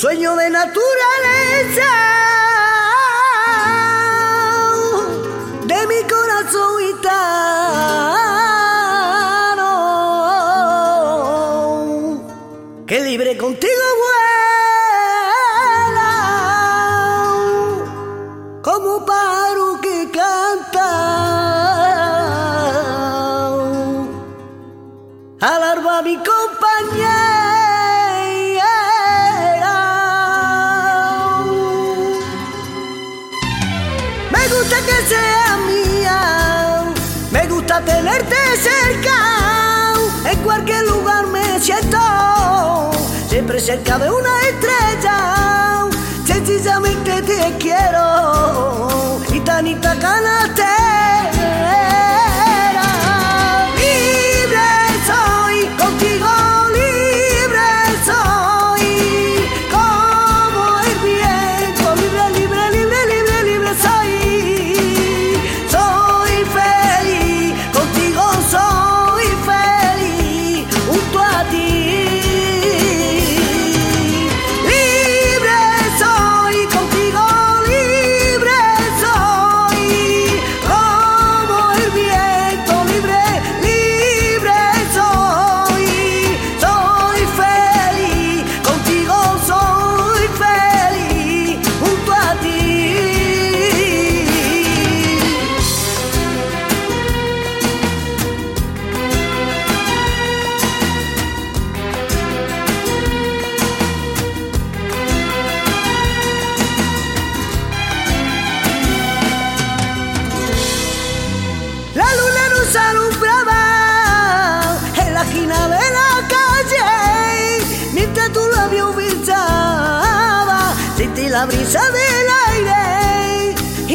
Sueño de naturaleza, de mi corazón gitano, que libre contigo vuela, como paro que canta. Al alba mi compañera. Gusta tenerte cerca, en cualquier lugar me siento, siempre cerca de una estrella, labio brillaba, sentí la brisa del aire y